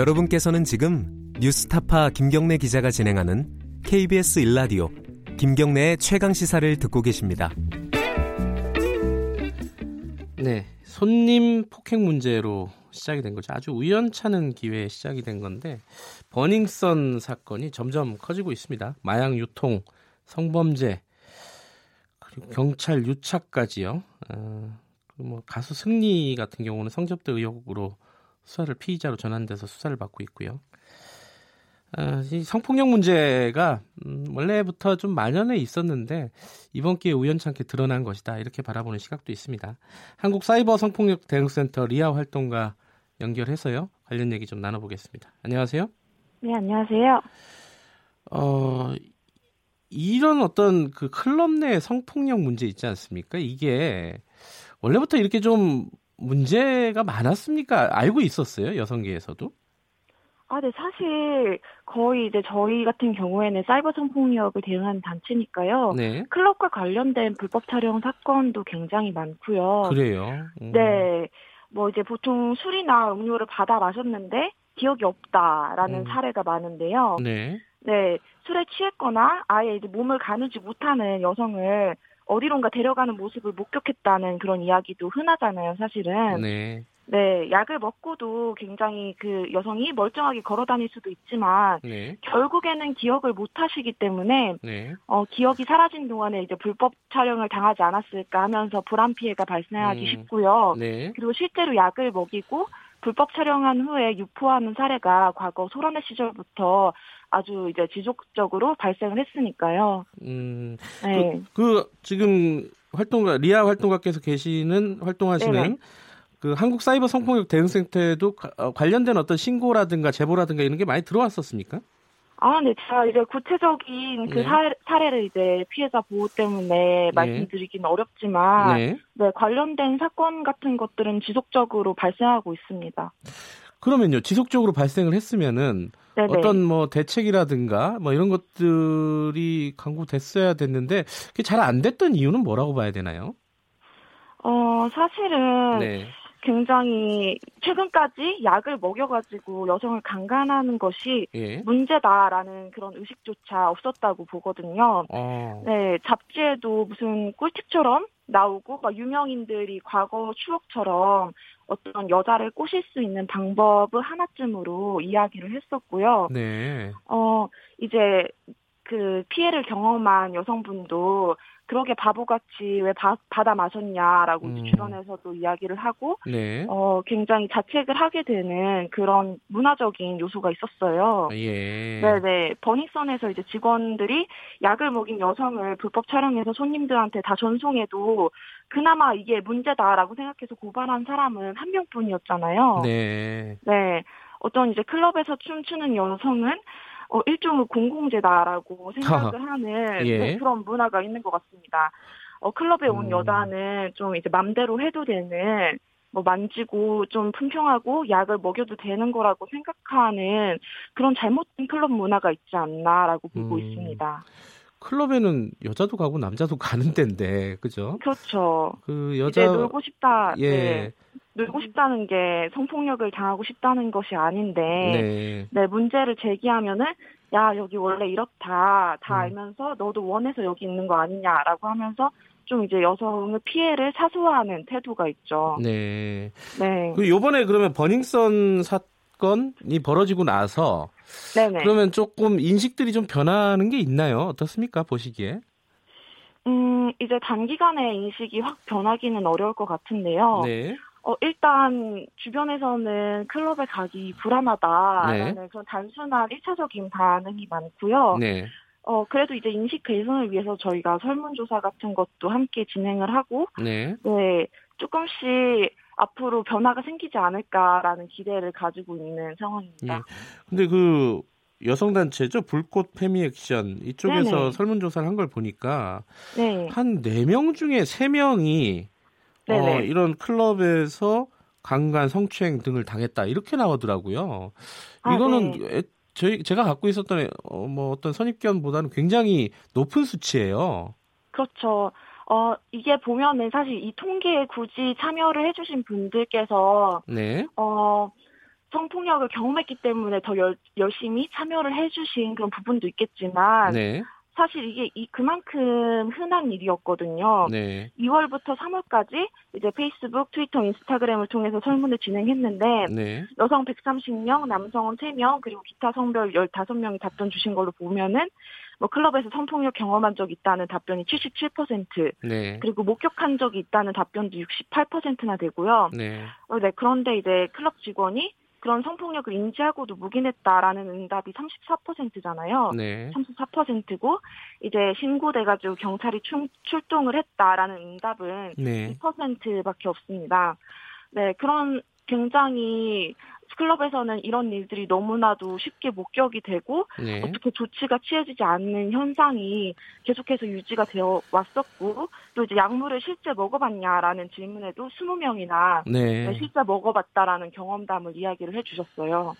여러분께서는 지금 뉴스타파 김경래 기자가 진행하는 KBS 일라디오 김경래의 최강 시사를 듣고 계십니다. 네, 손님 폭행 문제로 시작이 된 거죠. 아주 우연찮은 기회에 시작이 된 건데 버닝썬 사건이 점점 커지고 있습니다. 마약 유통, 성범죄, 그리고 경찰 유착까지요. 어, 뭐 가수 승리 같은 경우는 성접대 의혹으로 수사를 피의자로 전환돼서 수사를 받고 있고요. 어, 이 성폭력 문제가 음, 원래부터 좀 만연해 있었는데 이번 기회에 우연찮게 드러난 것이다 이렇게 바라보는 시각도 있습니다. 한국 사이버 성폭력 대응센터 리아 활동가 연결해서요 관련 얘기 좀 나눠보겠습니다. 안녕하세요. 네 안녕하세요. 어 이런 어떤 그 클럽 내 성폭력 문제 있지 않습니까? 이게 원래부터 이렇게 좀 문제가 많았습니까? 알고 있었어요 여성계에서도? 아, 네, 사실 거의 이제 저희 같은 경우에는 사이버 성폭력을 대응하는 단체니까요. 네. 클럽과 관련된 불법 촬영 사건도 굉장히 많고요. 그래요. 음. 네. 뭐 이제 보통 술이나 음료를 받아 마셨는데 기억이 없다라는 음. 사례가 많은데요. 네. 네. 술에 취했거나 아예 이제 몸을 가누지 못하는 여성을 어디론가 데려가는 모습을 목격했다는 그런 이야기도 흔하잖아요, 사실은. 네. 네, 약을 먹고도 굉장히 그 여성이 멀쩡하게 걸어 다닐 수도 있지만 네. 결국에는 기억을 못 하시기 때문에 네. 어, 기억이 사라진 동안에 이제 불법 촬영을 당하지 않았을까 하면서 불안 피해가 발생하기 음. 쉽고요. 네. 그리고 실제로 약을 먹이고 불법 촬영한 후에 유포하는 사례가 과거 소련의 시절부터 아주 이제 지속적으로 발생을 했으니까요. 음, 네. 그, 그 지금 활동가 리아 활동가께서 계시는 활동하시는 네네. 그 한국 사이버 성폭력 대응 센터에도 가- 어, 관련된 어떤 신고라든가 제보라든가 이런 게 많이 들어왔었습니까? 아, 네. 제가 이제 구체적인 그 네. 사, 사례 를 이제 피해자 보호 때문에 말씀드리기는 어렵지만 네. 네, 관련된 사건 같은 것들은 지속적으로 발생하고 있습니다. 그러면요 지속적으로 발생을 했으면은 네네. 어떤 뭐 대책이라든가 뭐 이런 것들이 강구됐어야 됐는데 그게 잘 안 됐던 이유는 뭐라고 봐야 되나요? 어, 사실은 네. 굉장히 최근까지 약을 먹여가지고 여성을 강간하는 것이 예. 문제다라는 그런 의식조차 없었다고 보거든요. 어. 네, 잡지에도 무슨 꿀팁처럼 나오고 막 유명인들이 과거 추억처럼 어떤 여자를 꼬실 수 있는 방법을 하나쯤으로 이야기를 했었고요. 네. 어, 이제 그 피해를 경험한 여성분도 그러게 바보같이 왜 바, 받아 마셨냐라고 음. 주변에서도 이야기를 하고 네. 어, 굉장히 자책을 하게 되는 그런 문화적인 요소가 있었어요. 예. 네네. 버닝썬에서 이제 직원들이 약을 먹인 여성을 불법 촬영해서 손님들한테 다 전송해도 그나마 이게 문제다라고 생각해서 고발한 사람은 한 명뿐이었잖아요. 네. 네. 어떤 이제 클럽에서 춤추는 여성은 어, 일종의 공공재다라고 생각을 하는 예. 네, 그런 문화가 있는 것 같습니다. 어, 클럽에 온 음. 여자는 좀 이제 맘대로 해도 되는 뭐 만지고 좀 품평하고 약을 먹여도 되는 거라고 생각하는 그런 잘못된 클럽 문화가 있지 않나라고 보고 음. 있습니다. 클럽에는 여자도 가고 남자도 가는 데인데, 그죠? 그렇죠. 그 이제 여자 놀고 싶다. 예. 네. 놀고 싶다는 게 성폭력을 당하고 싶다는 것이 아닌데 네. 네, 문제를 제기하면은 야 여기 원래 이렇다 다 음. 알면서 너도 원해서 여기 있는 거 아니냐라고 하면서 좀 이제 여성의 피해를 사소화하는 태도가 있죠. 네. 네, 그 요번에 그러면 버닝썬 사건이 벌어지고 나서 네네. 그러면 조금 인식들이 좀 변하는 게 있나요? 어떻습니까? 보시기에? 음 이제 단기간에 인식이 확 변하기는 어려울 것 같은데요. 네. 어 일단 주변에서는 클럽에 가기 불안하다라는 네. 그런 단순한 1차적인 반응이 많고요. 네. 어 그래도 이제 인식 개선을 위해서 저희가 설문조사 같은 것도 함께 진행을 하고 네. 네, 조금씩 앞으로 변화가 생기지 않을까라는 기대를 가지고 있는 상황입니다. 예. 근데 그 여성 단체죠 불꽃 페미 액션 이쪽에서 네네. 설문조사를 한 걸 보니까 네, 한네 명 중에 세 명이 어, 네네. 이런 클럽에서 강간 성추행 등을 당했다 이렇게 나오더라고요. 아, 이거는 네. 애- 저희 제가 갖고 있었던 어, 뭐 어떤 선입견보다는 굉장히 높은 수치예요. 그렇죠. 어, 이게 보면은 사실 이 통계에 굳이 참여를 해주신 분들께서, 네. 어, 성폭력을 경험했기 때문에 더 열, 열심히 참여를 해주신 그런 부분도 있겠지만 네. 사실 이게 이 그만큼 흔한 일이었거든요. 네. 2월부터 3월까지 이제 페이스북, 트위터, 인스타그램을 통해서 설문을 진행했는데 네. 여성 130명, 남성은 3명, 그리고 기타 성별 15명이 답변 주신 걸로 보면은 뭐 클럽에서 성폭력 경험한 적 있다는 답변이 77%, 네. 그리고 목격한 적이 있다는 답변도 68%나 되고요. 네. 어, 네, 그런데 이제 클럽 직원이 그런 성폭력을 인지하고도 묵인했다라는 응답이 34%잖아요. 네. 34%고 이제 신고돼가지고 경찰이 출, 출동을 했다라는 응답은 네. 2%밖에 없습니다. 네, 그런 굉장히 클럽에서는 이런 일들이 너무나도 쉽게 목격이 되고 네. 어떻게 조치가 취해지지 않는 현상이 계속해서 유지가 되어 왔었고 또 이제 약물을 실제 먹어봤냐라는 질문에도 20명이나 네. 실제 먹어봤다라는 경험담을 이야기를 해주셨어요.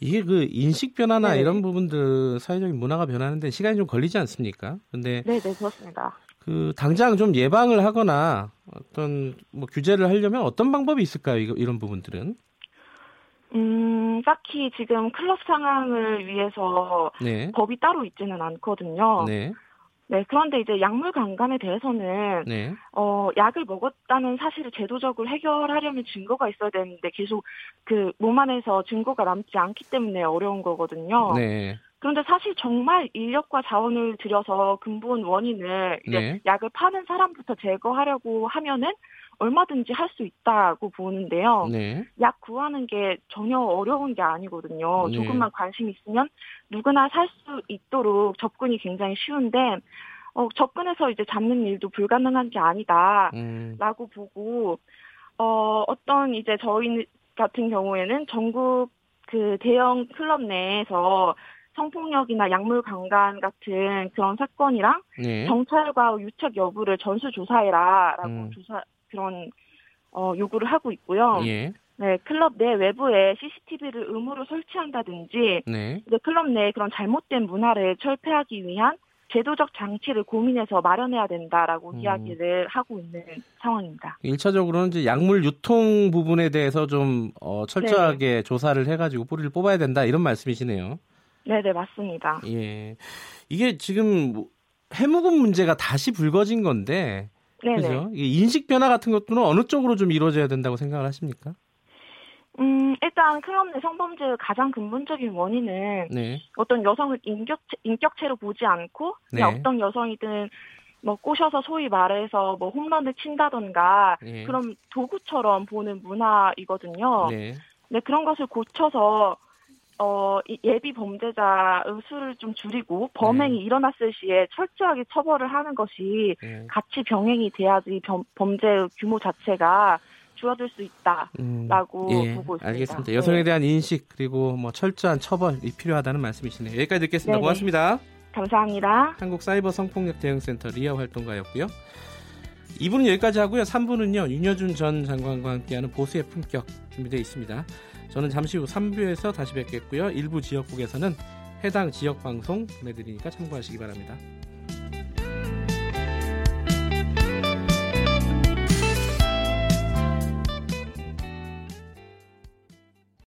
이게 그 인식 변화나 네. 이런 부분들 사회적인 문화가 변하는데 시간이 좀 걸리지 않습니까? 근데 네, 네 그렇습니다. 그 당장 좀 예방을 하거나 어떤 뭐 규제를 하려면 어떤 방법이 있을까요? 이거, 이런 부분들은? 음, 딱히 지금 클럽 상황을 위해서 네. 법이 따로 있지는 않거든요. 네. 네, 그런데 이제 약물 강간에 대해서는 네. 어, 약을 먹었다는 사실을 제도적으로 해결하려면 증거가 있어야 되는데 계속 그 몸 안에서 증거가 남지 않기 때문에 어려운 거거든요. 네. 그런데 사실 정말 인력과 자원을 들여서 근본 원인을 네. 약을 파는 사람부터 제거하려고 하면은 얼마든지 할 수 있다고 보는데요. 네. 약 구하는 게 전혀 어려운 게 아니거든요. 네. 조금만 관심 있으면 누구나 살 수 있도록 접근이 굉장히 쉬운데 어, 접근해서 이제 잡는 일도 불가능한 게 아니다라고 음. 보고 어, 어떤 이제 저희 같은 경우에는 전국 그 대형 클럽 내에서 성폭력이나 약물 강간 같은 그런 사건이랑 네. 경찰과 유착 여부를 전수 조사해라라고 음. 조사 그런 어, 요구를 하고 있고요. 예. 네, 클럽 내 외부에 CCTV를 의무로 설치한다든지 네. 이제 클럽 내에 그런 잘못된 문화를 철폐하기 위한 제도적 장치를 고민해서 마련해야 된다라고 음. 이야기를 하고 있는 상황입니다. 1차적으로는 이제 약물 유통 부분에 대해서 좀 어, 철저하게 조사를 해가지고 뿌리를 뽑아야 된다 이런 말씀이시네요. 네, 네, 맞습니다. 예. 이게 지금 뭐 해묵은 문제가 다시 불거진 건데, 네, 네. 그죠? 인식 변화 같은 것들은 어느 쪽으로 좀 이루어져야 된다고 생각을 하십니까? 음, 일단 클럽 내 성범죄의 가장 근본적인 원인은 네. 어떤 여성을 인격체, 인격체로 보지 않고 그냥 네. 어떤 여성이든 뭐 꼬셔서 소위 말해서 뭐 홈런을 친다던가 예. 그런 도구처럼 보는 문화이거든요. 네. 네, 그런 것을 고쳐서 어, 이 예비 범죄자 의 수를 좀 줄이고 범행이 네. 일어났을 시에 철저하게 처벌을 하는 것이 예. 같이 병행이 돼야지 범, 범죄의 규모 자체가 줄어들 수 있다라고 음, 예, 보고 있습니다. 알겠습니다. 여성에 네. 대한 인식 그리고 뭐 철저한 처벌이 필요하다는 말씀이시네요. 여기까지 듣겠습니다. 네네. 고맙습니다. 감사합니다. 한국 사이버 성폭력 대응센터 리아 활동가였고요. 2부는 여기까지 하고요. 3부는요. 윤여준 전 장관과 함께하는 보수의 품격 준비되어 있습니다. 저는 잠시 후 3부에서 다시 뵙겠고요. 일부 지역국에서는 해당 지역 방송 보내드리니까 참고하시기 바랍니다.